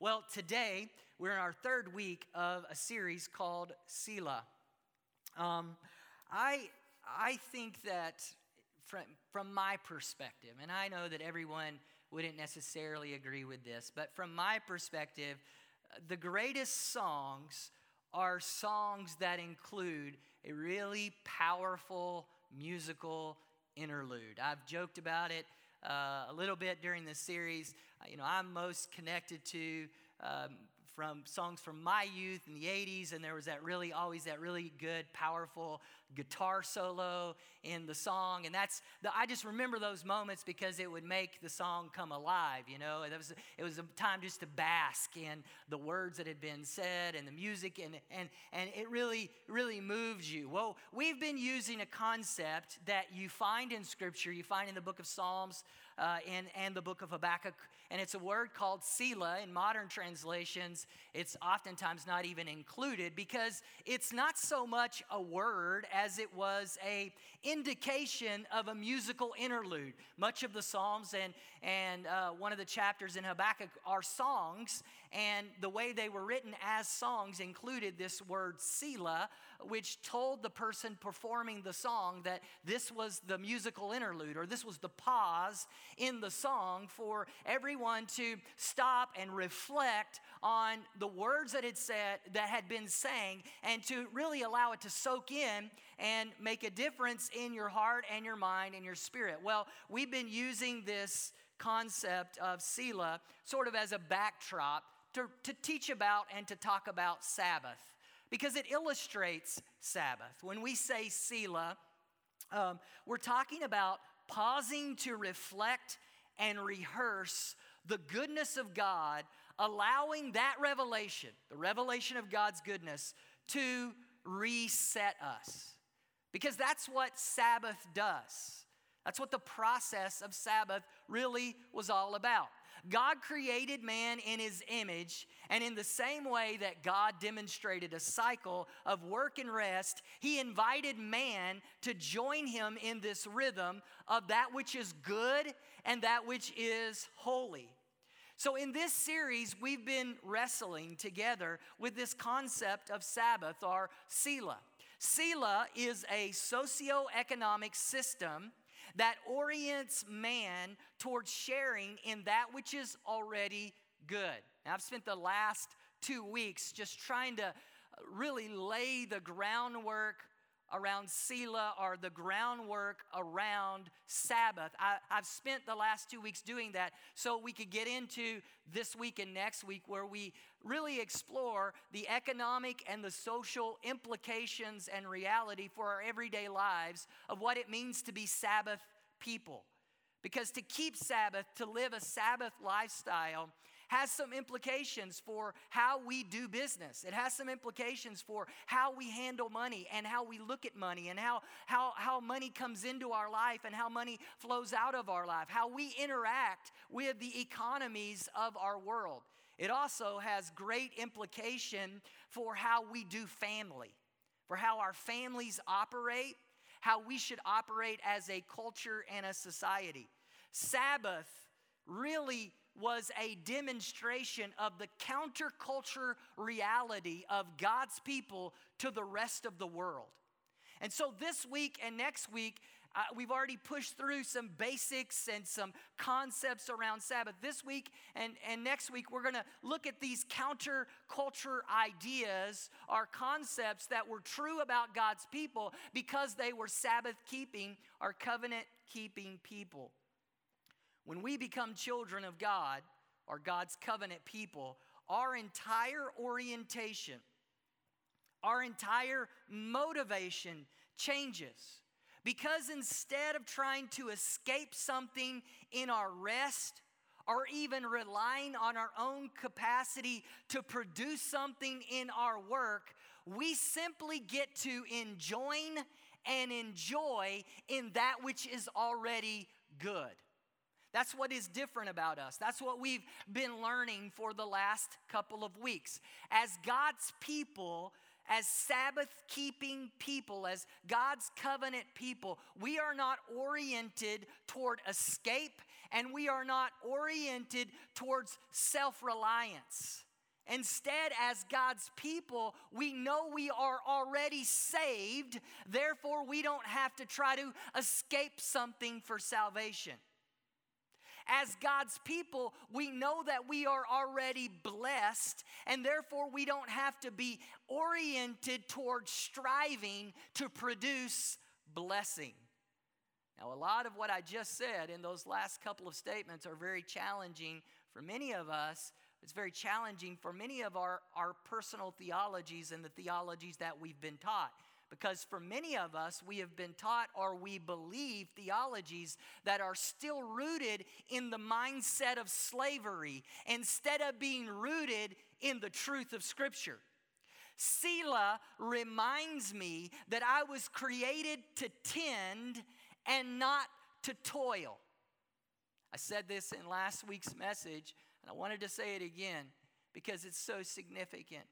Well, today we're in our third week of a series called Selah. Um, I, I think that from, from my perspective, and I know that everyone wouldn't necessarily agree with this, but from my perspective, the greatest songs are songs that include a really powerful musical interlude. I've joked about it uh, a little bit during this series. Uh, you know, I'm most connected to um, from songs from my youth in the 80s, and there was that really, always that really good, powerful guitar solo in the song. And that's, the, I just remember those moments because it would make the song come alive, you know. It was, it was a time just to bask in the words that had been said and the music, and, and, and it really, really moves you. Well, we've been using a concept that you find in Scripture, you find in the book of Psalms uh, and, and the book of Habakkuk. And it's a word called Selah. In modern translations, it's oftentimes not even included because it's not so much a word as it was a indication of a musical interlude. Much of the Psalms and, and uh, one of the chapters in Habakkuk are songs, and the way they were written as songs included this word Selah, which told the person performing the song that this was the musical interlude or this was the pause in the song for everyone to stop and reflect on the words that had said that had been sang and to really allow it to soak in and make a difference in your heart and your mind and your spirit. Well, we've been using this concept of Selah sort of as a backdrop to, to teach about and to talk about Sabbath because it illustrates Sabbath. When we say Selah, um, we're talking about pausing to reflect and rehearse the goodness of God, allowing that revelation, the revelation of God's goodness, to reset us. Because that's what Sabbath does. That's what the process of Sabbath really was all about. God created man in his image, and in the same way that God demonstrated a cycle of work and rest, he invited man to join him in this rhythm of that which is good and that which is holy. So, in this series, we've been wrestling together with this concept of Sabbath or Selah. Selah is a socio-economic system that orients man towards sharing in that which is already good. And I've spent the last two weeks just trying to really lay the groundwork around Selah or the groundwork around Sabbath. I, have spent the last two weeks doing that so we could get into this week and next week where we really explore the economic and the social implications and reality for our everyday lives of what it means to be Sabbath people. Because to keep Sabbath, to live a Sabbath lifestyle, has some implications for how we do business. It has some implications for how we handle money and how we look at money and how, how, how money comes into our life and how money flows out of our life, how we interact with the economies of our world. It also has great implication for how we do family, for how our families operate, how we should operate as a culture and a society. Sabbath really was a demonstration of the counterculture reality of God's people to the rest of the world. And so this week and next week, uh, we've already pushed through some basics and some concepts around Sabbath. This week and, and next week, we're going to look at these counterculture ideas or concepts that were true about God's people because they were Sabbath keeping or covenant keeping people. When we become children of God or God's covenant people, our entire orientation, our entire motivation changes. Because instead of trying to escape something in our rest, or even relying on our own capacity to produce something in our work, we simply get to enjoin and enjoy in that which is already good. That's what is different about us. That's what we've been learning for the last couple of weeks. As God's people, as Sabbath keeping people, as God's covenant people, we are not oriented toward escape and we are not oriented towards self reliance. Instead, as God's people, we know we are already saved, therefore, we don't have to try to escape something for salvation. As God's people, we know that we are already blessed, and therefore we don't have to be oriented towards striving to produce blessing. Now, a lot of what I just said in those last couple of statements are very challenging for many of us. It's very challenging for many of our, our personal theologies and the theologies that we've been taught. Because for many of us, we have been taught or we believe theologies that are still rooted in the mindset of slavery instead of being rooted in the truth of Scripture. Selah reminds me that I was created to tend and not to toil. I said this in last week's message, and I wanted to say it again because it's so significant.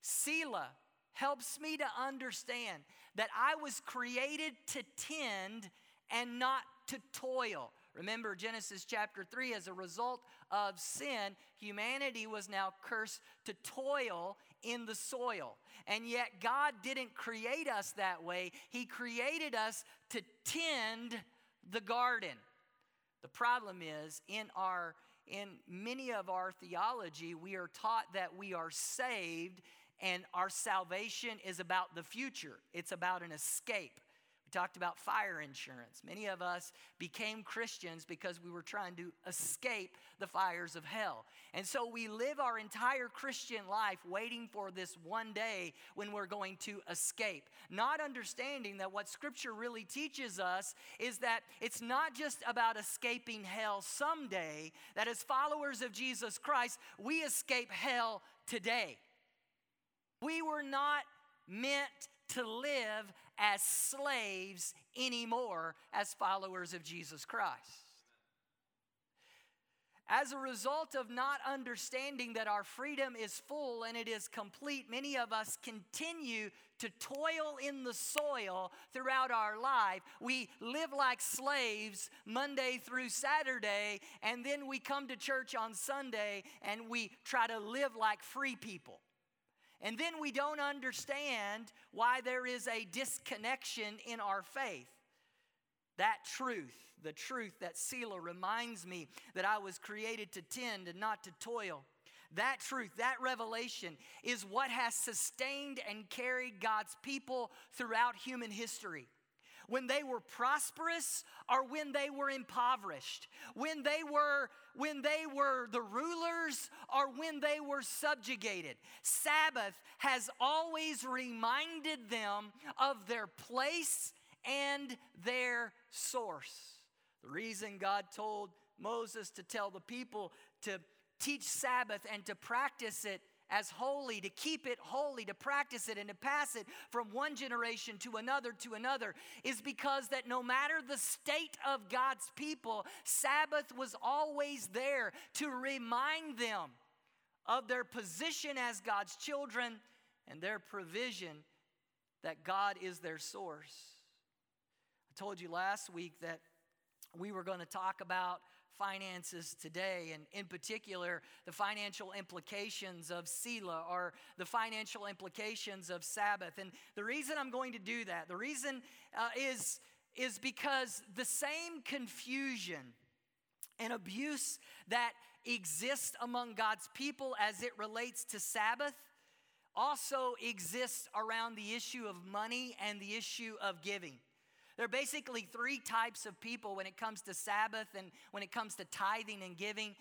Selah helps me to understand that I was created to tend and not to toil. Remember Genesis chapter 3, as a result of sin, humanity was now cursed to toil in the soil. And yet, God didn't create us that way, He created us to tend the garden. The problem is, in our in many of our theology, we are taught that we are saved and our salvation is about the future. It's about an escape We talked about fire insurance. Many of us became Christians because we were trying to escape the fires of hell. And so we live our entire Christian life waiting for this one day when we're going to escape, not understanding that what Scripture really teaches us is that it's not just about escaping hell someday, that as followers of Jesus Christ, we escape hell today. We were not meant to live as slaves anymore as followers of Jesus Christ. As a result of not understanding that our freedom is full and it is complete, many of us continue to toil in the soil throughout our life. We live like slaves Monday through Saturday, and then we come to church on Sunday and we try to live like free people. And then we don't understand why there is a disconnection in our faith. That truth, the truth that Selah reminds me that I was created to tend and not to toil. That truth, that revelation is what has sustained and carried God's people throughout human history when they were prosperous or when they were impoverished, when they were when they were the rulers or when they were subjugated. Sabbath has always reminded them of their place and their source. The reason God told Moses to tell the people to teach Sabbath and to practice it as holy, to keep it holy, to practice it, and to pass it from one generation to another to another is because that no matter the state of God's people, Sabbath was always there to remind them of their position as God's children and their provision that God is their source. I told you last week that we were going to talk about finances today, and in particular, the financial implications of Selah or the financial implications of Sabbath. And the reason I'm going to do that, the reason uh, is, is because the same confusion and abuse that exists among God's people as it relates to Sabbath also exists around the issue of money and the issue of giving. There are basically three types of people when it comes to Sabbath and when it comes to tithing and giving.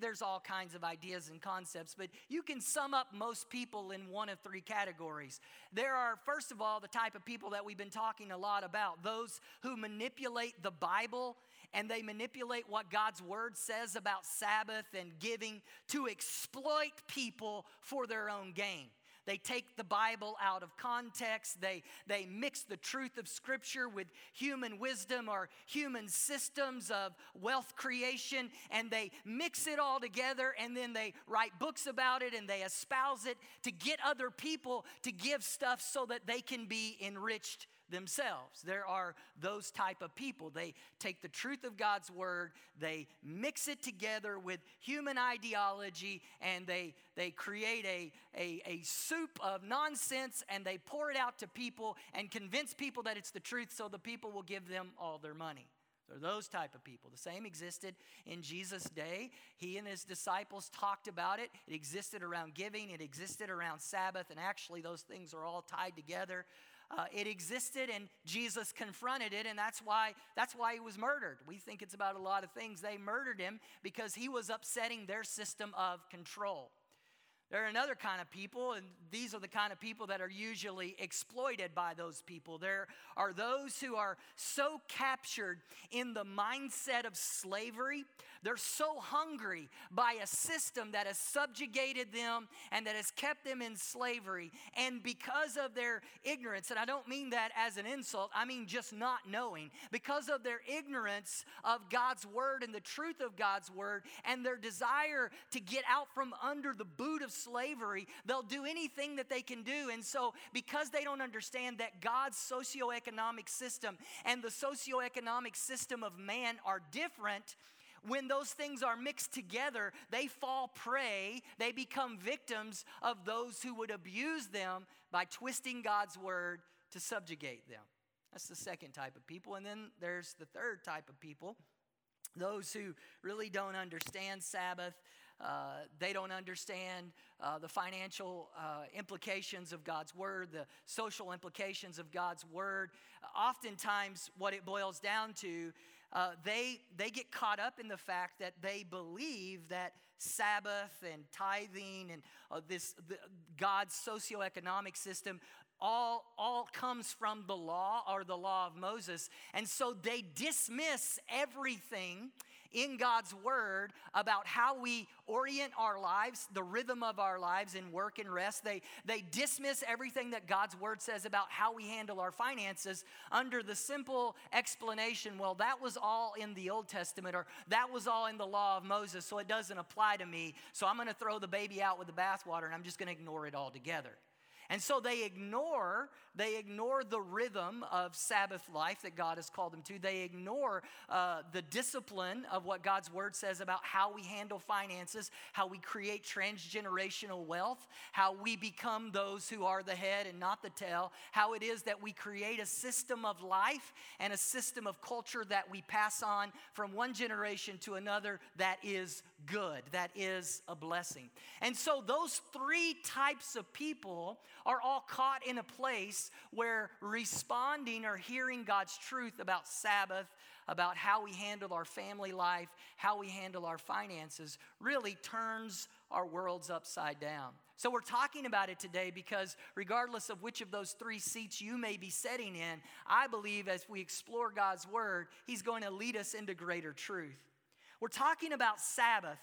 There's all kinds of ideas and concepts, but you can sum up most people in one of three categories. There are, first of all, the type of people that we've been talking a lot about those who manipulate the Bible and they manipulate what God's word says about Sabbath and giving to exploit people for their own gain. They take the Bible out of context. They, they mix the truth of Scripture with human wisdom or human systems of wealth creation, and they mix it all together, and then they write books about it and they espouse it to get other people to give stuff so that they can be enriched themselves. There are those type of people. They take the truth of God's word, they mix it together with human ideology, and they, they create a, a, a soup of nonsense and they pour it out to people and convince people that it's the truth so the people will give them all their money. They're those type of people. The same existed in Jesus' day. He and his disciples talked about it. It existed around giving, it existed around Sabbath, and actually, those things are all tied together. Uh, it existed and jesus confronted it and that's why that's why he was murdered. We think it's about a lot of things. They murdered him because he was upsetting their system of control. There are another kind of people, and these are the kind of people that are usually exploited by those people. There are those who are so captured in the mindset of slavery they're so hungry by a system that has subjugated them and that has kept them in slavery. And because of their ignorance, and I don't mean that as an insult, I mean just not knowing, because of their ignorance of God's word and the truth of God's word and their desire to get out from under the boot of slavery, they'll do anything that they can do. And so, because they don't understand that God's socioeconomic system and the socioeconomic system of man are different, when those things are mixed together, they fall prey, they become victims of those who would abuse them by twisting God's word to subjugate them. That's the second type of people. And then there's the third type of people those who really don't understand Sabbath. Uh, they don't understand uh, the financial uh, implications of God's word, the social implications of God's word. Oftentimes, what it boils down to uh, they, they get caught up in the fact that they believe that Sabbath and tithing and uh, this the, God's socioeconomic system all, all comes from the law or the law of Moses. And so they dismiss everything in God's Word about how we orient our lives, the rhythm of our lives in work and rest. They, they dismiss everything that God's Word says about how we handle our finances under the simple explanation well, that was all in the Old Testament or that was all in the law of Moses, so it doesn't apply to me. So I'm going to throw the baby out with the bathwater and I'm just going to ignore it altogether. And so they ignore, they ignore the rhythm of Sabbath life that God has called them to. They ignore uh, the discipline of what God's word says about how we handle finances, how we create transgenerational wealth, how we become those who are the head and not the tail, how it is that we create a system of life and a system of culture that we pass on from one generation to another that is good, that is a blessing. And so those three types of people are all caught in a place where responding or hearing God's truth about Sabbath, about how we handle our family life, how we handle our finances, really turns our worlds upside down. So, we're talking about it today because, regardless of which of those three seats you may be sitting in, I believe as we explore God's Word, He's going to lead us into greater truth. We're talking about Sabbath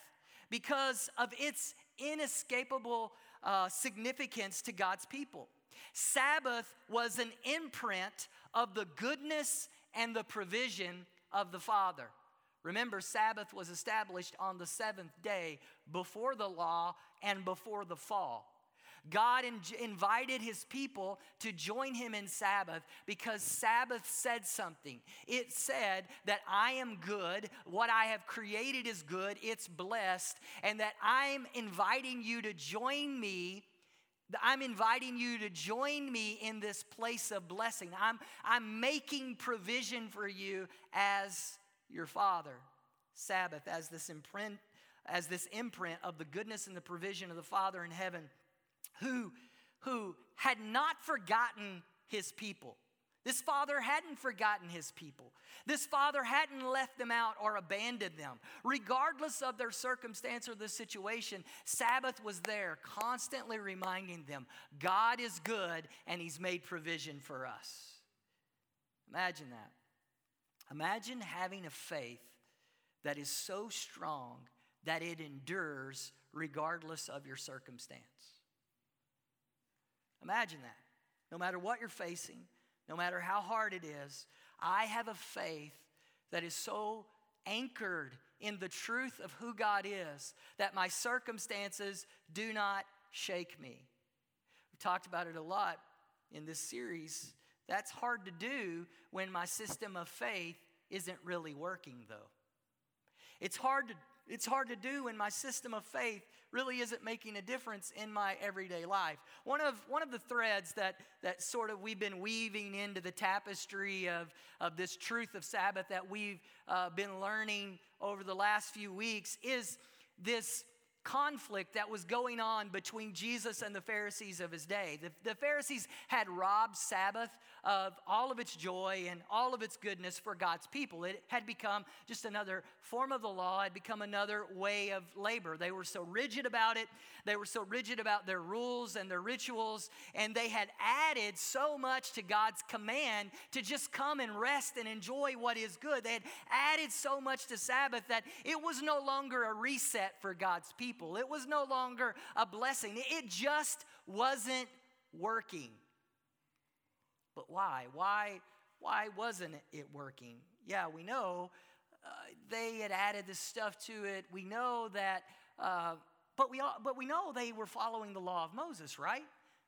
because of its inescapable uh, significance to God's people. Sabbath was an imprint of the goodness and the provision of the Father. Remember, Sabbath was established on the seventh day before the law and before the fall. God in- invited his people to join him in Sabbath because Sabbath said something. It said that I am good, what I have created is good, it's blessed, and that I'm inviting you to join me. I'm inviting you to join me in this place of blessing. I'm, I'm making provision for you as your Father. Sabbath as this imprint, as this imprint of the goodness and the provision of the Father in heaven who, who had not forgotten his people. This father hadn't forgotten his people. This father hadn't left them out or abandoned them. Regardless of their circumstance or the situation, Sabbath was there, constantly reminding them God is good and he's made provision for us. Imagine that. Imagine having a faith that is so strong that it endures regardless of your circumstance. Imagine that. No matter what you're facing, no matter how hard it is, I have a faith that is so anchored in the truth of who God is that my circumstances do not shake me. We talked about it a lot in this series That's hard to do when my system of faith isn't really working, though. It's hard to, it's hard to do when my system of faith really isn't making a difference in my everyday life. One of, one of the threads that, that sort of we've been weaving into the tapestry of, of this truth of Sabbath that we've uh, been learning over the last few weeks is this conflict that was going on between Jesus and the Pharisees of his day. The, the, Pharisees had robbed Sabbath of all of its joy and all of its goodness for God's people. It had become just another form of the law, it had become another way of labor. They were so rigid about it, they were so rigid about their rules and their rituals, and they had added so much to God's command to just come and rest and enjoy what is good. They had added so much to Sabbath that it was no longer a reset for God's people people. It was no longer a blessing, it just wasn't working. But why? Why, why wasn't it working? Yeah, we know uh, they had added this stuff to it. We know that, uh, but, we, all, but we know they were following the law of Moses, right?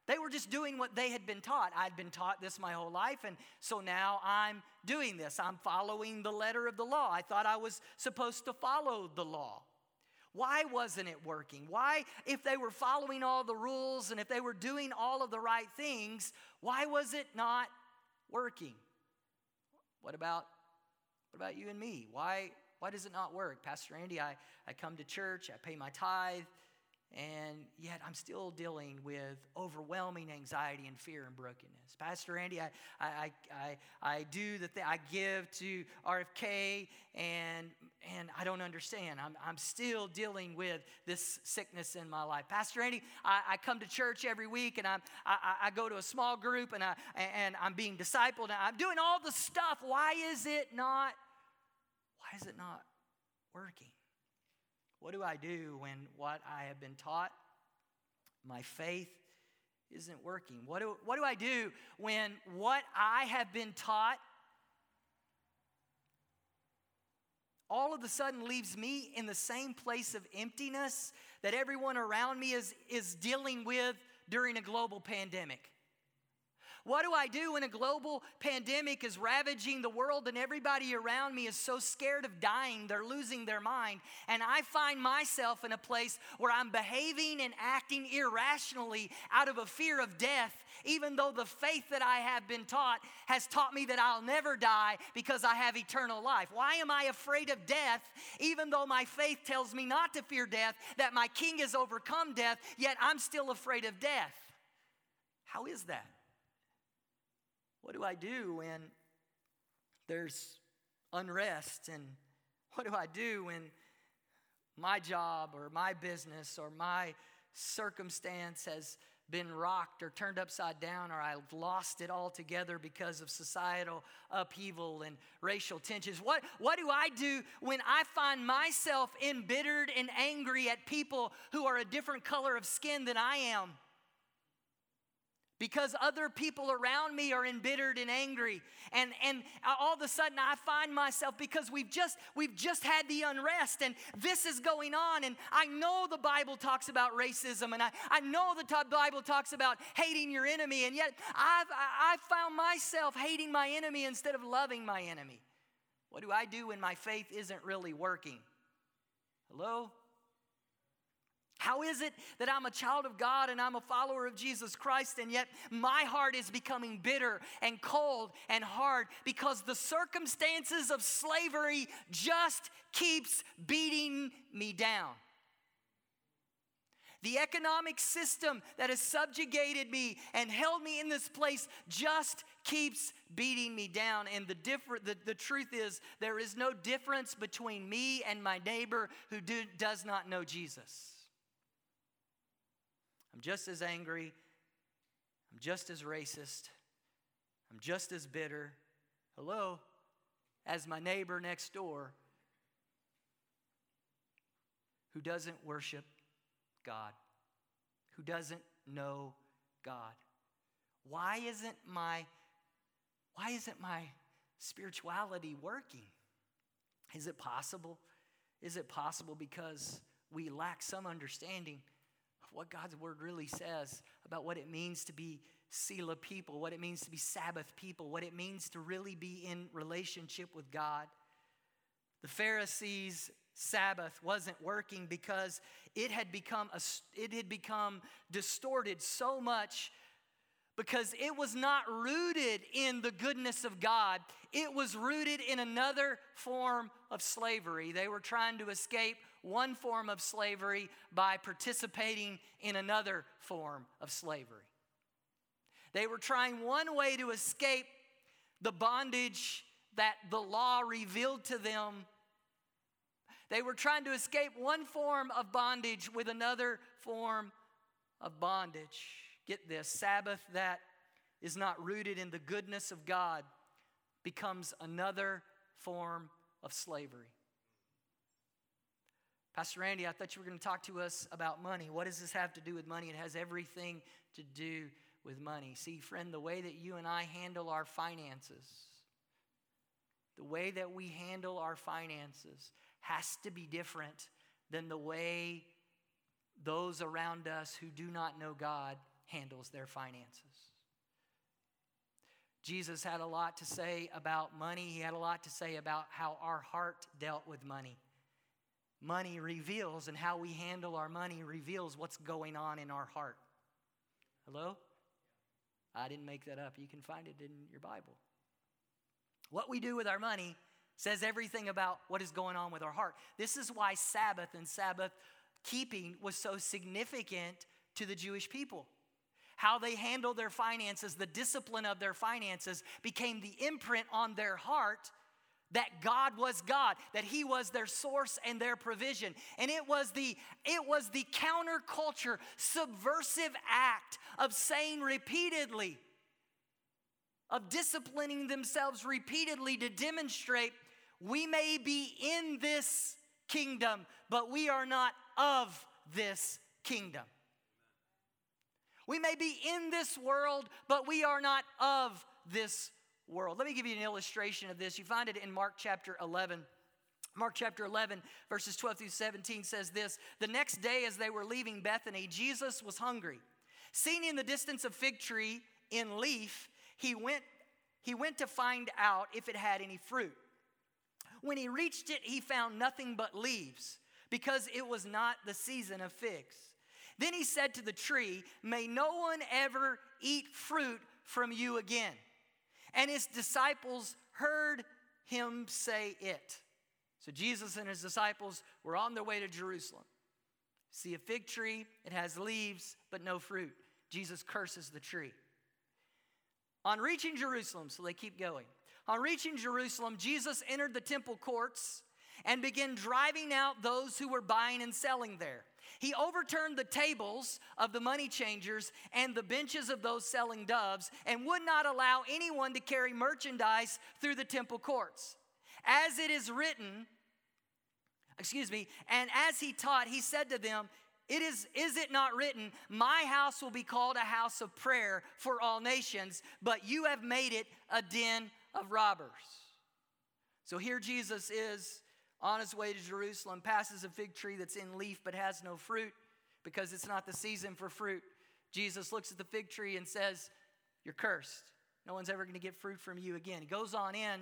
They were just doing what they had been taught. I'd been taught this my whole life, and so now I'm doing this. I'm following the letter of the law. I thought I was supposed to follow the law. Why wasn't it working? Why, if they were following all the rules and if they were doing all of the right things, why was it not working? What about what about you and me? Why why does it not work? Pastor Andy, I, I come to church, I pay my tithe, and yet I'm still dealing with overwhelming anxiety and fear and brokenness. Pastor Andy, I, I, I, I do the thing, I give to RFK, and, and I don't understand. I'm, I'm still dealing with this sickness in my life. Pastor Andy, I, I come to church every week, and I'm, I, I go to a small group, and, I, and I'm being discipled, and I'm doing all the stuff. Why is it not, why is it not working? What do I do when what I have been taught, my faith, isn't working? What do, what do I do when what I have been taught all of a sudden leaves me in the same place of emptiness that everyone around me is, is dealing with during a global pandemic? What do I do when a global pandemic is ravaging the world and everybody around me is so scared of dying, they're losing their mind, and I find myself in a place where I'm behaving and acting irrationally out of a fear of death, even though the faith that I have been taught has taught me that I'll never die because I have eternal life? Why am I afraid of death, even though my faith tells me not to fear death, that my king has overcome death, yet I'm still afraid of death? How is that? What do I do when there's unrest? And what do I do when my job or my business or my circumstance has been rocked or turned upside down, or I've lost it altogether because of societal upheaval and racial tensions. What, what do I do when I find myself embittered and angry at people who are a different color of skin than I am? Because other people around me are embittered and angry. And and all of a sudden i find myself because we've just we've just had the unrest and this is going on. And i know the bible talks about racism and i, I know the bible talks about hating your enemy. And yet i've i've found myself hating my enemy instead of loving my enemy. What do i do when my faith isn't really working? Hello how is it that I'm a child of God and I'm a follower of Jesus Christ, and yet my heart is becoming bitter and cold and hard because the circumstances of slavery just keeps beating me down? The economic system that has subjugated me and held me in this place just keeps beating me down. And the, differ- the, the truth is, there is no difference between me and my neighbor who do, does not know Jesus. I'm just as angry. I'm just as racist. I'm just as bitter. Hello? As my neighbor next door who doesn't worship God, who doesn't know God. Why isn't my why isn't my spirituality working? Is it possible? Is it possible because we lack some understanding what God's word really says about what it means to be Selah people, what it means to be Sabbath people, what it means to really be in relationship with God. The Pharisees' Sabbath wasn't working because it had become a, it had become distorted so much because it was not rooted in the goodness of God. It was rooted in another form of slavery. They were trying to escape one form of slavery by participating in another form of slavery. They were trying one way to escape the bondage that the law revealed to them. They were trying to escape one form of bondage with another form of bondage. Get this Sabbath that is not rooted in the goodness of God becomes another form of slavery. Pastor Randy, I thought you were going to talk to us about money. What does this have to do with money? It has everything to do with money. See, friend, the way that you and I handle our finances, the way that we handle our finances has to be different than the way those around us who do not know God handles their finances. Jesus had a lot to say about money. He had a lot to say about how our heart dealt with money. Money reveals, and how we handle our money reveals what's going on in our heart. Hello? I didn't make that up. You can find it in your Bible. What we do with our money says everything about what is going on with our heart. This is why Sabbath and Sabbath keeping was so significant to the Jewish people how they handled their finances, the discipline of their finances became the imprint on their heart that God was God, that he was their source and their provision. And it was the it was the counterculture subversive act of saying repeatedly of disciplining themselves repeatedly to demonstrate we may be in this kingdom, but we are not of this kingdom. We may be in this world, but we are not of this world. Let me give you an illustration of this. You find it in Mark chapter 11. Mark chapter 11, verses 12 through 17 says this The next day, as they were leaving Bethany, Jesus was hungry. Seeing in the distance a fig tree in leaf, he went, he went to find out if it had any fruit. When he reached it, he found nothing but leaves, because it was not the season of figs. Then he said to the tree, May no one ever eat fruit from you again. And his disciples heard him say it. So Jesus and his disciples were on their way to Jerusalem. See a fig tree, it has leaves, but no fruit. Jesus curses the tree. On reaching Jerusalem, so they keep going. On reaching Jerusalem, Jesus entered the temple courts and began driving out those who were buying and selling there. He overturned the tables of the money changers and the benches of those selling doves and would not allow anyone to carry merchandise through the temple courts. As it is written, excuse me, and as he taught, he said to them, it is, is it not written, My house will be called a house of prayer for all nations, but you have made it a den of robbers. So here Jesus is on his way to Jerusalem, passes a fig tree that's in leaf but has no fruit because it's not the season for fruit. Jesus looks at the fig tree and says, You're cursed. No one's ever going to get fruit from you again. He goes on in,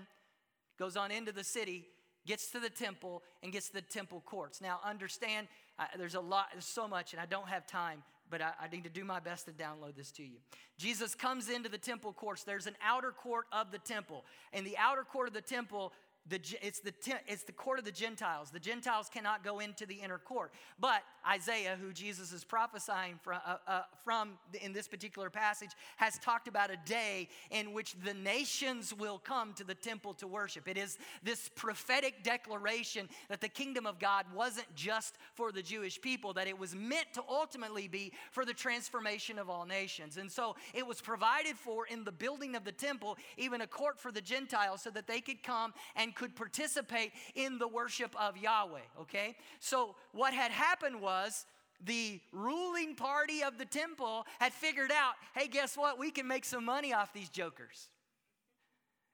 goes on into the city, gets to the temple, and gets to the temple courts. Now, understand, uh, there's a lot, there's so much, and I don't have time, but I, I need to do my best to download this to you. Jesus comes into the temple courts. There's an outer court of the temple. In the outer court of the temple, the, it's, the, it's the court of the Gentiles. The Gentiles cannot go into the inner court. But Isaiah, who Jesus is prophesying from, uh, uh, from in this particular passage, has talked about a day in which the nations will come to the temple to worship. It is this prophetic declaration that the kingdom of God wasn't just for the Jewish people, that it was meant to ultimately be for the transformation of all nations. And so it was provided for in the building of the temple, even a court for the Gentiles, so that they could come and could participate in the worship of Yahweh, okay? So what had happened was the ruling party of the temple had figured out hey, guess what? We can make some money off these jokers.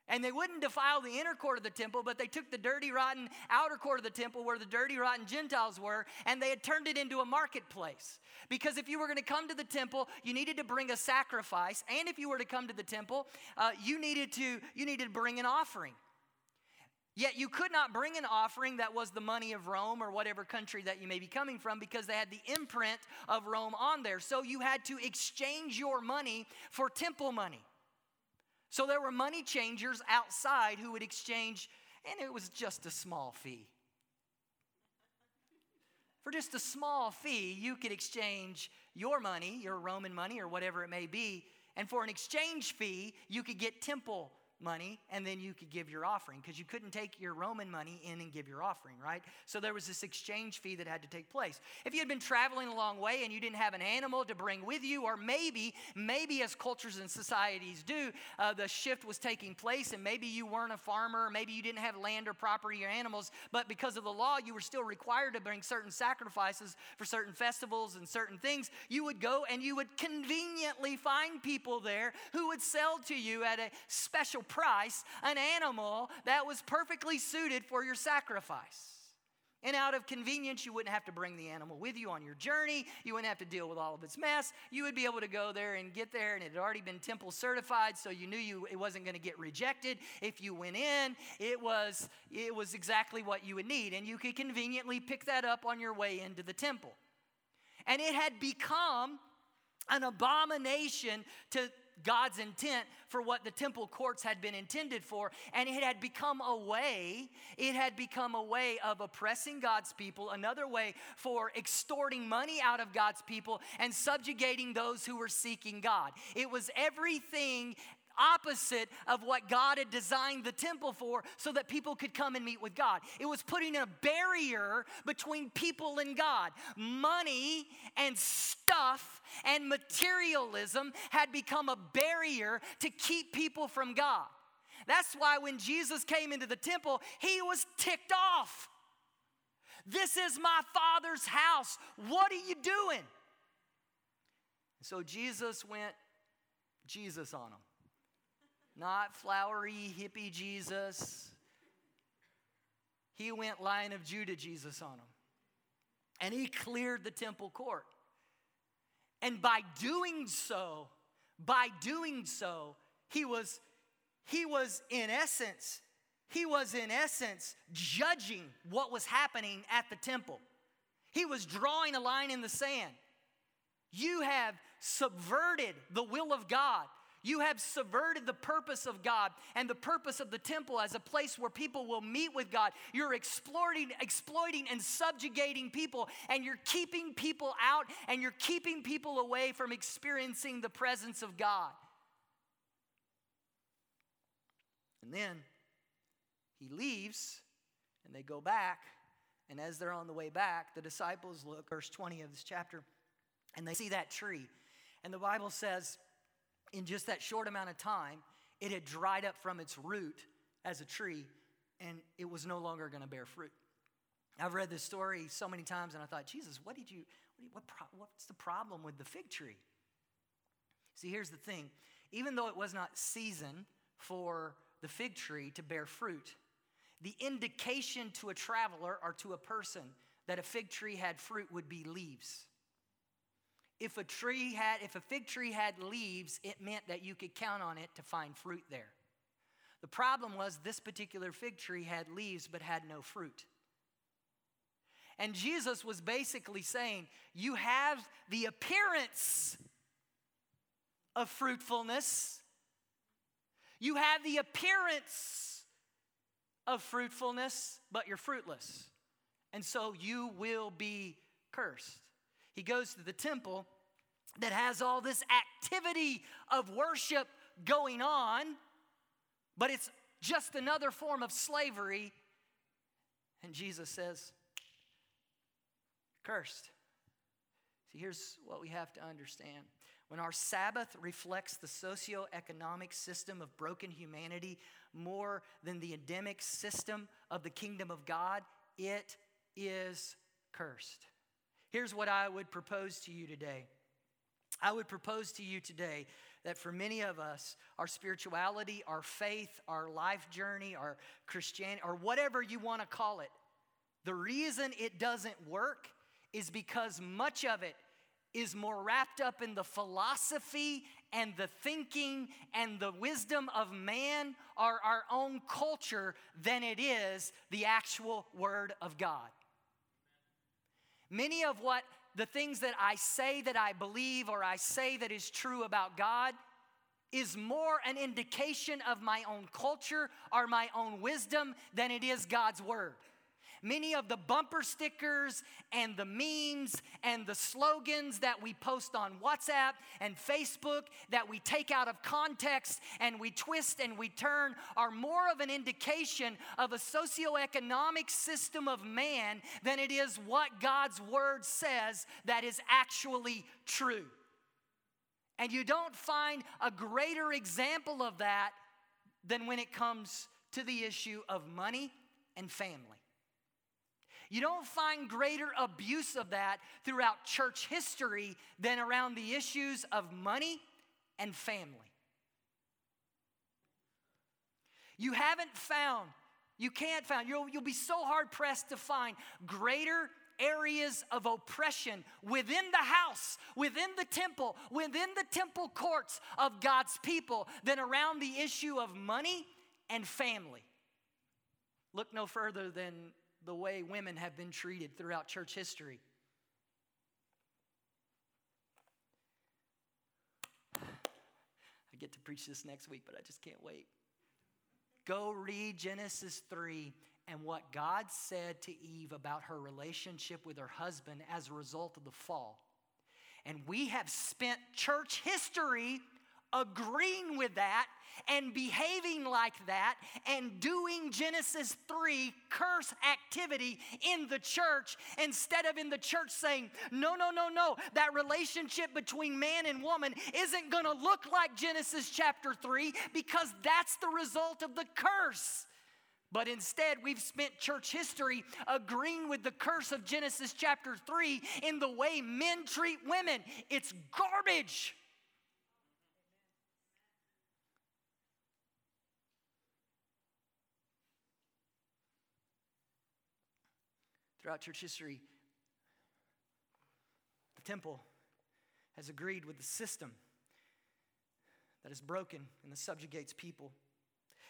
And they wouldn't defile the inner court of the temple, but they took the dirty, rotten outer court of the temple where the dirty, rotten Gentiles were, and they had turned it into a marketplace. Because if you were going to come to the temple, you needed to bring a sacrifice, and if you were to come to the temple, uh, you needed to you needed to bring an offering. Yet you could not bring an offering that was the money of Rome or whatever country that you may be coming from because they had the imprint of Rome on there. So you had to exchange your money for temple money. So there were money changers outside who would exchange, and it was just a small fee. For just a small fee, you could exchange your money, your Roman money, or whatever it may be, and for an exchange fee, you could get temple money and then you could give your offering because you couldn't take your Roman money in and give your offering, right? So there was this exchange fee that had to take place. If you had been traveling a long way and you didn't have an animal to bring with you, or maybe, maybe as cultures and societies do, uh, the shift was taking place and maybe you weren't a farmer, maybe you didn't have land or property or animals, but because of the law, you were still required to bring certain sacrifices for certain festivals and certain things, you would go and you would conveniently find people there who would sell to you at a special price an animal that was perfectly suited for your sacrifice. And out of convenience, you wouldn't have to bring the animal with you on your journey. You wouldn't have to deal with all of its mess. You would be able to go there and get there, and it had already been temple certified, so you knew you, it wasn't going to get rejected. If you went in, it was, it was exactly what you would need, and you could conveniently pick that up on your way into the temple. And it had become an abomination to God's intent for what the temple courts had been intended for. And it had become a way, it had become a way of oppressing God's people, another way for extorting money out of God's people and subjugating those who were seeking God. It was everything opposite of what God had designed the temple for so that people could come and meet with God. It was putting a barrier between people and God. Money and stuff and materialism had become a barrier to keep people from God. That's why when Jesus came into the temple, he was ticked off. This is my Father's house. What are you doing? So Jesus went Jesus on them. Not flowery hippie Jesus. He went Lion of Judah Jesus on them. And he cleared the temple court. And by doing so, by doing so, he was he was in essence he was in essence judging what was happening at the temple. He was drawing a line in the sand. You have subverted the will of God. You have subverted the purpose of God and the purpose of the temple as a place where people will meet with God. You're exploiting, exploiting and subjugating people, and you're keeping people out and you're keeping people away from experiencing the presence of God. And then he leaves, and they go back. And as they're on the way back, the disciples look, verse 20 of this chapter, and they see that tree. And the Bible says, in just that short amount of time, it had dried up from its root as a tree and it was no longer going to bear fruit. I've read this story so many times and I thought, Jesus, what did you, what, what what's the problem with the fig tree? See, here's the thing even though it was not season for the fig tree to bear fruit, the indication to a traveler or to a person that a fig tree had fruit would be leaves if a tree had if a fig tree had leaves it meant that you could count on it to find fruit there. The problem was this particular fig tree had leaves but had no fruit. And jesus was basically saying you have the appearance of fruitfulness. You have the appearance of fruitfulness but you're fruitless. And so you will be cursed he goes to the temple that has all this activity of worship going on, but it's just another form of slavery. And Jesus says, cursed. See, here's what we have to understand. When our Sabbath reflects the socio-economic system of broken humanity more than the endemic system of the kingdom of God, it is cursed. Here's what I would propose to you today I would propose to you today that for many of us, our spirituality, our faith, our life journey, our Christianity, or whatever you want to call it, the reason it doesn't work is because much of it is more wrapped up in the philosophy and the thinking and the wisdom of man or our own culture than it is the actual Word of God. Many of what the things that I say that I believe or I say that is true about God is more an indication of my own culture or my own wisdom than it is God's Word. Many of the bumper stickers and the memes and the slogans that we post on WhatsApp and Facebook that we take out of context and we twist and we turn are more of an indication of a socioeconomic system of man than it is what God's Word says that is actually true. And you don't find a greater example of that than when it comes to the issue of money and family. You don't find greater abuse of that throughout church history than around the issues of money and family. You haven't found, you can't find, you'll, you'll be so hard pressed to find greater areas of oppression within the house, within the temple, within the temple courts of God's people than around the issue of money and family. Look no further than the way women have been treated throughout church history. I get to preach this next week, but I just can't wait. Go read Genesis 3 and what God said to Eve about her relationship with her husband as a result of the fall. And we have spent church history agreeing with that and behaving like that and doing Genesis 3 curse activity in the church instead of in the church saying, no, no, no, no, that relationship between man and woman isn't going to look like Genesis chapter 3 because that's the result of the curse. But instead, we've spent church history agreeing with the curse of Genesis chapter 3 in the way men treat women. It's garbage. Throughout church history, the temple has agreed with the system that is broken and subjugates people.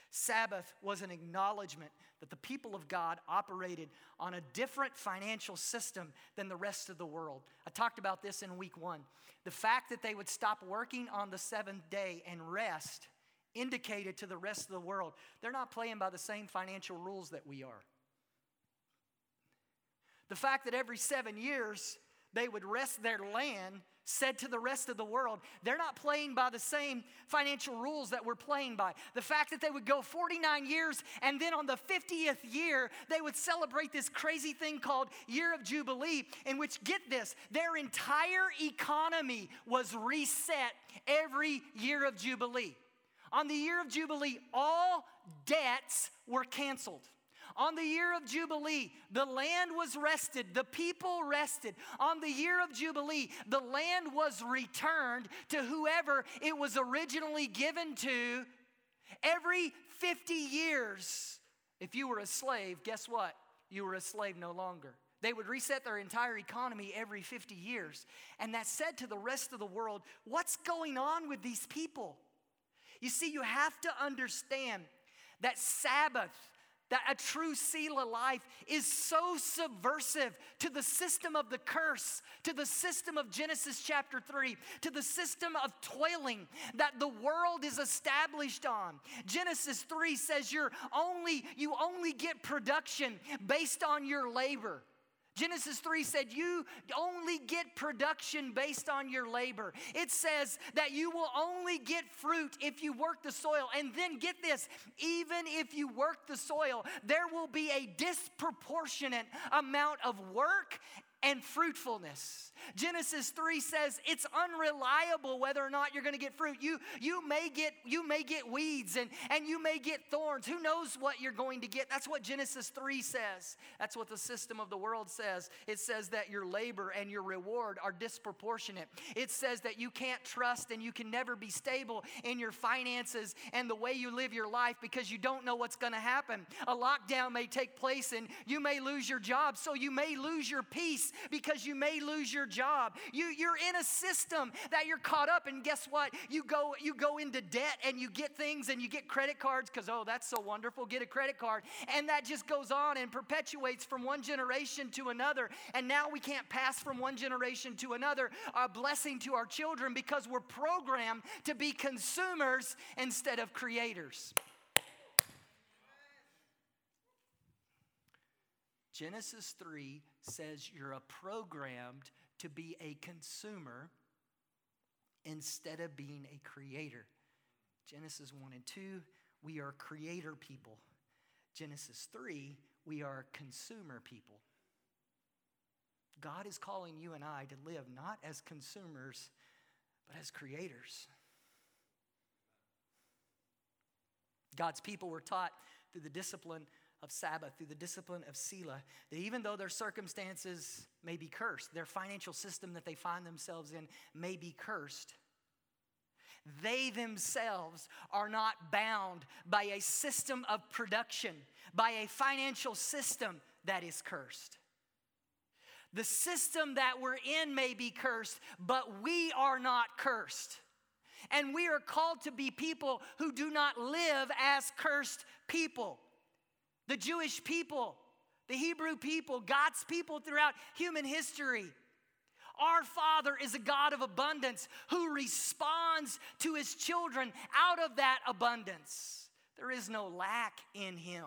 Sabbath was an acknowledgement that the people of God operated on a different financial system than the rest of the world. I talked about this in week one. The fact that they would stop working on the seventh day and rest indicated to the rest of the world they're not playing by the same financial rules that we are. The fact that every seven years they would rest their land said to the rest of the world, they're not playing by the same financial rules that we're playing by. The fact that they would go 49 years and then on the 50th year, they would celebrate this crazy thing called Year of Jubilee, in which, get this, their entire economy was reset every year of Jubilee. On the year of Jubilee, all debts were canceled. On the year of Jubilee, the land was rested, the people rested. On the year of Jubilee, the land was returned to whoever it was originally given to. Every 50 years, if you were a slave, guess what? You were a slave no longer. They would reset their entire economy every 50 years. And that said to the rest of the world, what's going on with these people? You see, you have to understand that Sabbath that a true Selah life is so subversive to the system of the curse, to the system of Genesis chapter 3, to the system of toiling that the world is established on. Genesis 3 says you're only you only get production based on your labor. Genesis 3 said, You only get production based on your labor. It says that you will only get fruit if you work the soil. And then get this even if you work the soil, there will be a disproportionate amount of work and fruitfulness. Genesis 3 says it's unreliable whether or not you're going to get fruit. You, you, may get, you may get weeds and, and you may get thorns. Who knows what you're going to get? That's what Genesis 3 says. That's what the system of the world says. It says that your labor and your reward are disproportionate. It says that you can't trust and you can never be stable in your finances and the way you live your life because you don't know what's going to happen. A lockdown may take place and you may lose your job, so you may lose your peace because you may lose your job. You, you're in a system that you're caught up and guess what? You go, you go into debt and you get things and you get credit cards because, oh, that's so wonderful, get a credit card. And that just goes on and perpetuates from one generation to another. And now we can't pass from one generation to another a blessing to our children because we're programmed to be consumers instead of creators. Genesis 3 says you're programmed to be a consumer instead of being a creator. Genesis 1 and 2, we are creator people. Genesis 3, we are consumer people. God is calling you and I to live not as consumers, but as creators. God's people were taught through the discipline of Sabbath, through the discipline of Selah, that even though their circumstances may be cursed, their financial system that they find themselves in may be cursed, they themselves are not bound by a system of production, by a financial system that is cursed. The system that we're in may be cursed, but we are not cursed. And we are called to be people who do not live as cursed people the Jewish people, the Hebrew people, God's people throughout human history. Our Father is a God of abundance who responds to his children out of that abundance. There is no lack in him.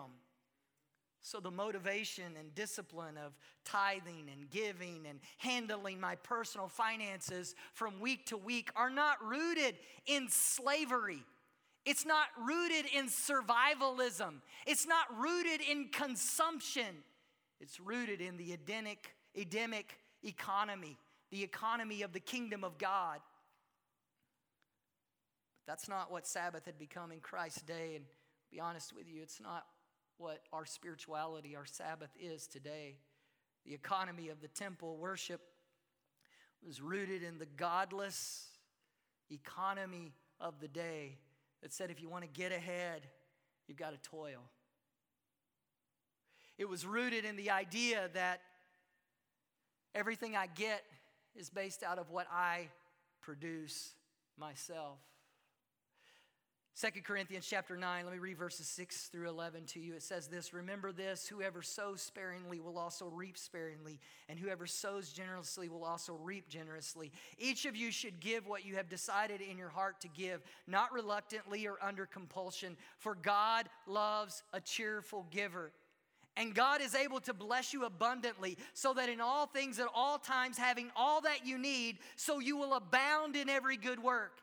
So, the motivation and discipline of tithing and giving and handling my personal finances from week to week are not rooted in slavery. It's not rooted in survivalism. It's not rooted in consumption. It's rooted in the Edenic, Edemic economy, the economy of the kingdom of God. But that's not what Sabbath had become in Christ's day. And be honest with you, it's not what our spirituality, our Sabbath is today. The economy of the temple worship was rooted in the godless economy of the day that said if you want to get ahead, you've got to toil. It was rooted in the idea that everything I get is based out of what I produce myself. Second Corinthians chapter 9, let me read verses 6 through 11 to you. It says this Remember this whoever sows sparingly will also reap sparingly, and whoever sows generously will also reap generously. Each of you should give what you have decided in your heart to give, not reluctantly or under compulsion, for God loves a cheerful giver. And God is able to bless you abundantly, so that in all things at all times, having all that you need, so you will abound in every good work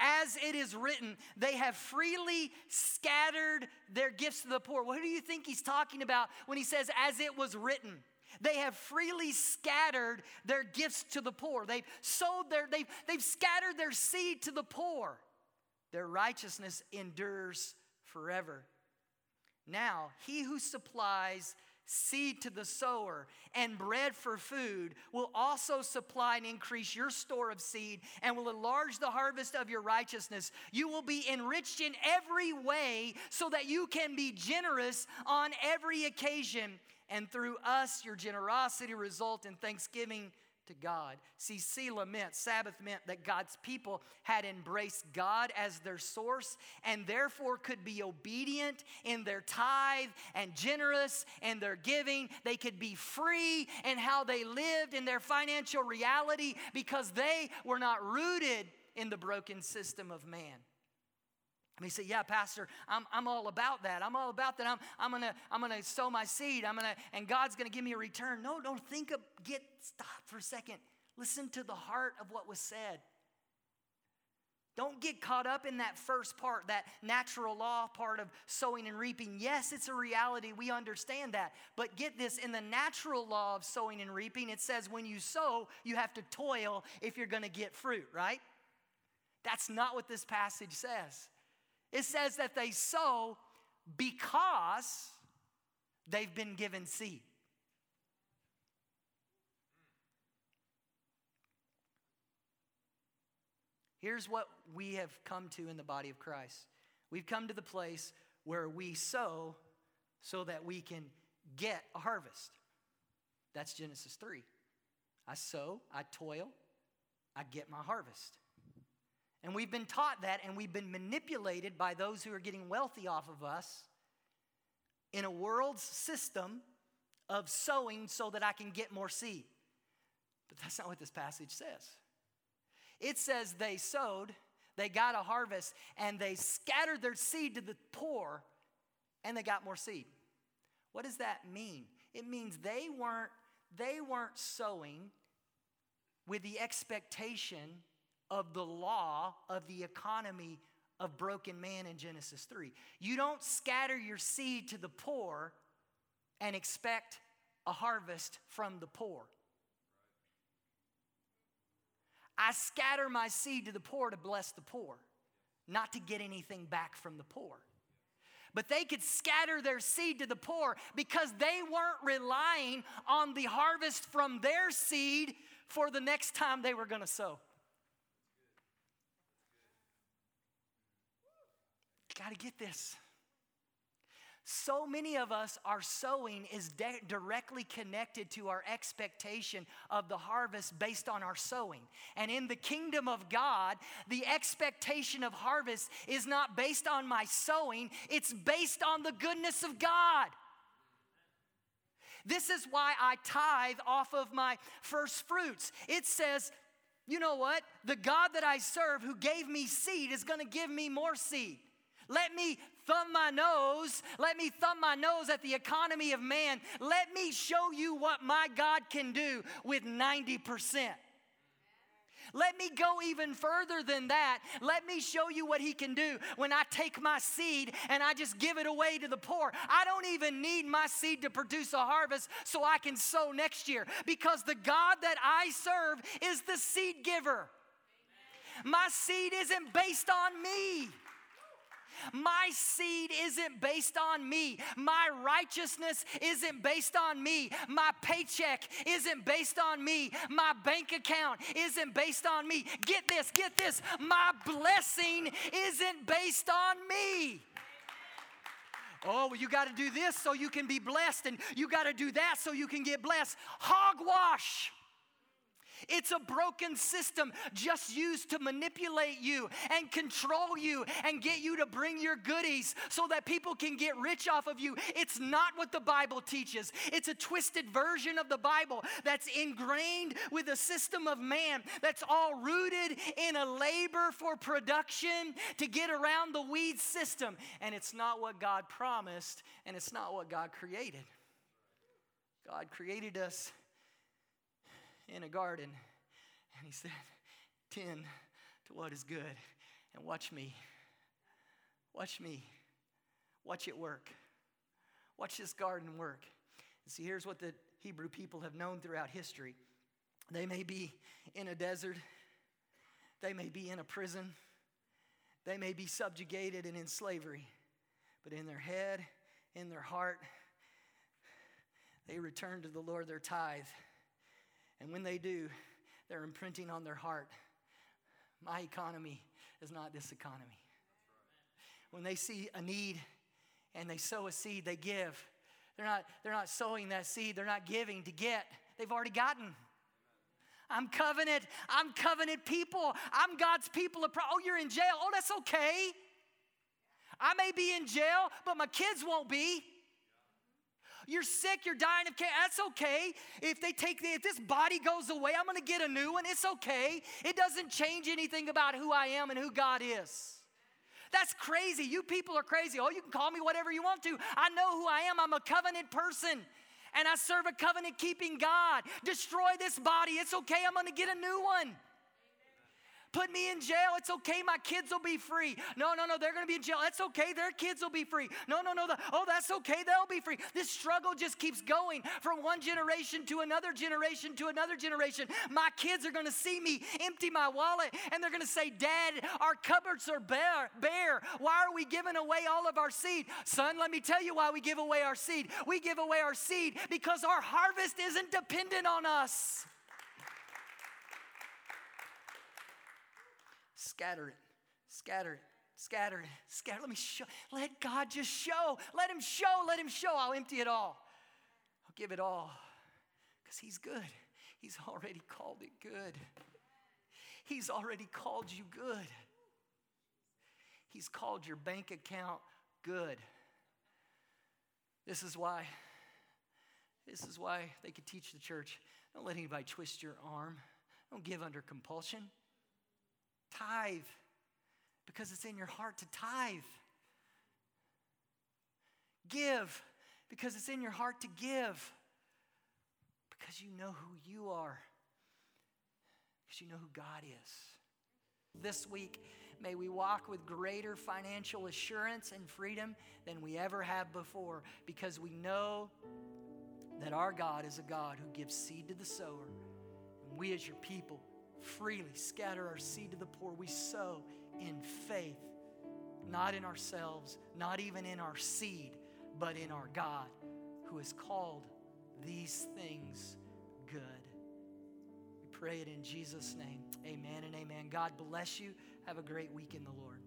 as it is written, they have freely scattered their gifts to the poor. What do you think he's talking about when he says, as it was written? They have freely scattered their gifts to the poor. They've sowed their, they've, they've scattered their seed to the poor. Their righteousness endures forever. Now, he who supplies seed to the sower, and bread for food, will also supply and increase your store of seed and will enlarge the harvest of your righteousness. You will be enriched in every way so that you can be generous on every occasion. And through us, your generosity result in thanksgiving to God. See, Selah meant, Sabbath meant that God's people had embraced God as their source and therefore could be obedient in their tithe and generous in their giving. They could be free in how they lived in their financial reality because they were not rooted in the broken system of man. And he said, Yeah, Pastor, I'm, I'm all about that. I'm all about that. I'm, I'm gonna I'm gonna sow my seed. I'm gonna and God's gonna give me a return. No, don't think of get stop for a second. Listen to the heart of what was said. Don't get caught up in that first part, that natural law part of sowing and reaping. Yes, it's a reality. We understand that. But get this in the natural law of sowing and reaping, it says when you sow, you have to toil if you're going to get fruit, right? That's not what this passage says. It says that they sow because they've been given seed. Here's what we have come to in the body of Christ we've come to the place where we sow so that we can get a harvest. That's Genesis 3. I sow, I toil, I get my harvest. And we've been taught that, and we've been manipulated by those who are getting wealthy off of us in a world's system of sowing so that I can get more seed. But that's not what this passage says. It says they sowed, they got a harvest, and they scattered their seed to the poor, and they got more seed. What does that mean? It means they weren't, they weren't sowing with the expectation of the law of the economy of broken man in Genesis 3. You don't scatter your seed to the poor and expect a harvest from the poor. I scatter my seed to the poor to bless the poor, not to get anything back from the poor. But they could scatter their seed to the poor because they weren't relying on the harvest from their seed for the next time they were to sow. Got to get this. So many of us, our sowing is de- directly connected to our expectation of the harvest based on our sowing. And in the kingdom of God, the expectation of harvest is not based on my sowing, it's based on the goodness of God. This is why I tithe off of my first fruits. It says, you know what? The God that I serve who gave me seed is going to give me more seed. Let me thumb my nose. Let me thumb my nose at the economy of man. Let me show you what my God can do with 90%. Let me go even further than that. Let me show you what he can do when I take my seed and I just give it away to the poor. I don't even need my seed to produce a harvest so I can sow next year because the God that I serve is the seed giver. My seed isn't based on me. My seed isn't based on me. My righteousness isn't based on me. My paycheck isn't based on me. My bank account isn't based on me. Get this, get this. My blessing isn't based on me. Oh, you got to do this so you can be blessed, and you got to do that so you can get blessed. Hogwash. It's a broken system just used to manipulate you and control you and get you to bring your goodies so that people can get rich off of you. It's not what the Bible teaches. It's a twisted version of the Bible that's ingrained with a system of man that's all rooted in a labor for production to get around the weed system. And it's not what God promised, and it's not what God created. God created us in a garden and he said, Tend to what is good and watch me. Watch me. Watch it work. Watch this garden work. And see, here's what the Hebrew people have known throughout history they may be in a desert, they may be in a prison, they may be subjugated and in slavery, but in their head, in their heart, they return to the Lord their tithe and when they do, they're imprinting on their heart my economy is not this economy. When they see a need and they sow a seed, they give. They're not, they're not sowing that seed, they're not giving to get. They've already gotten. I'm covenant. I'm covenant people. I'm God's people. oh, you're in jail. Oh, that's okay. I may be in jail, but my kids won't be. You're sick, you're dying of cancer. That's okay. If they take the, if this body goes away, I'm to get a new one. It's okay. It doesn't change anything about who I am and who God is. That's crazy. You people are crazy. Oh, you can call me whatever you want to. I know who I am. I'm a covenant person. And I serve a covenant keeping God. Destroy this body. It's okay. I'm going to get a new one. Put me in jail. It's okay. My kids will be free. No, no, no. They're going to be in jail. That's okay. Their kids will be free. No, no, no. The, oh, that's okay. They'll be free. This struggle just keeps going from one generation to another generation to another generation. My kids are going to see me empty my wallet and they're going to say, Dad, our cupboards are bare. bare. Why are we giving away all of our seed? Son, let me tell you why we give away our seed. We give away our seed because our harvest isn't dependent on us. Scatter it, scatter it, scatter it, scatter. Let me show. Let God just show. Let Him show. Let Him show. I'll empty it all. I'll give it all because He's good. He's already called it good. He's already called you good. He's called your bank account good. This is why. This is why they could teach the church. Don't let anybody twist your arm. Don't give under compulsion. Tithe because it's in your heart to tithe. Give because it's in your heart to give. Because you know who you are. Because you know who God is. This week, may we walk with greater financial assurance and freedom than we ever have before because we know that our God is a God who gives seed to the sower. And we, as your people, freely scatter our seed to the poor. We sow in faith, not in ourselves, not even in our seed, but in our God who has called these things good. We pray it in Jesus' name. Amen and amen. God bless you. Have a great week in the Lord.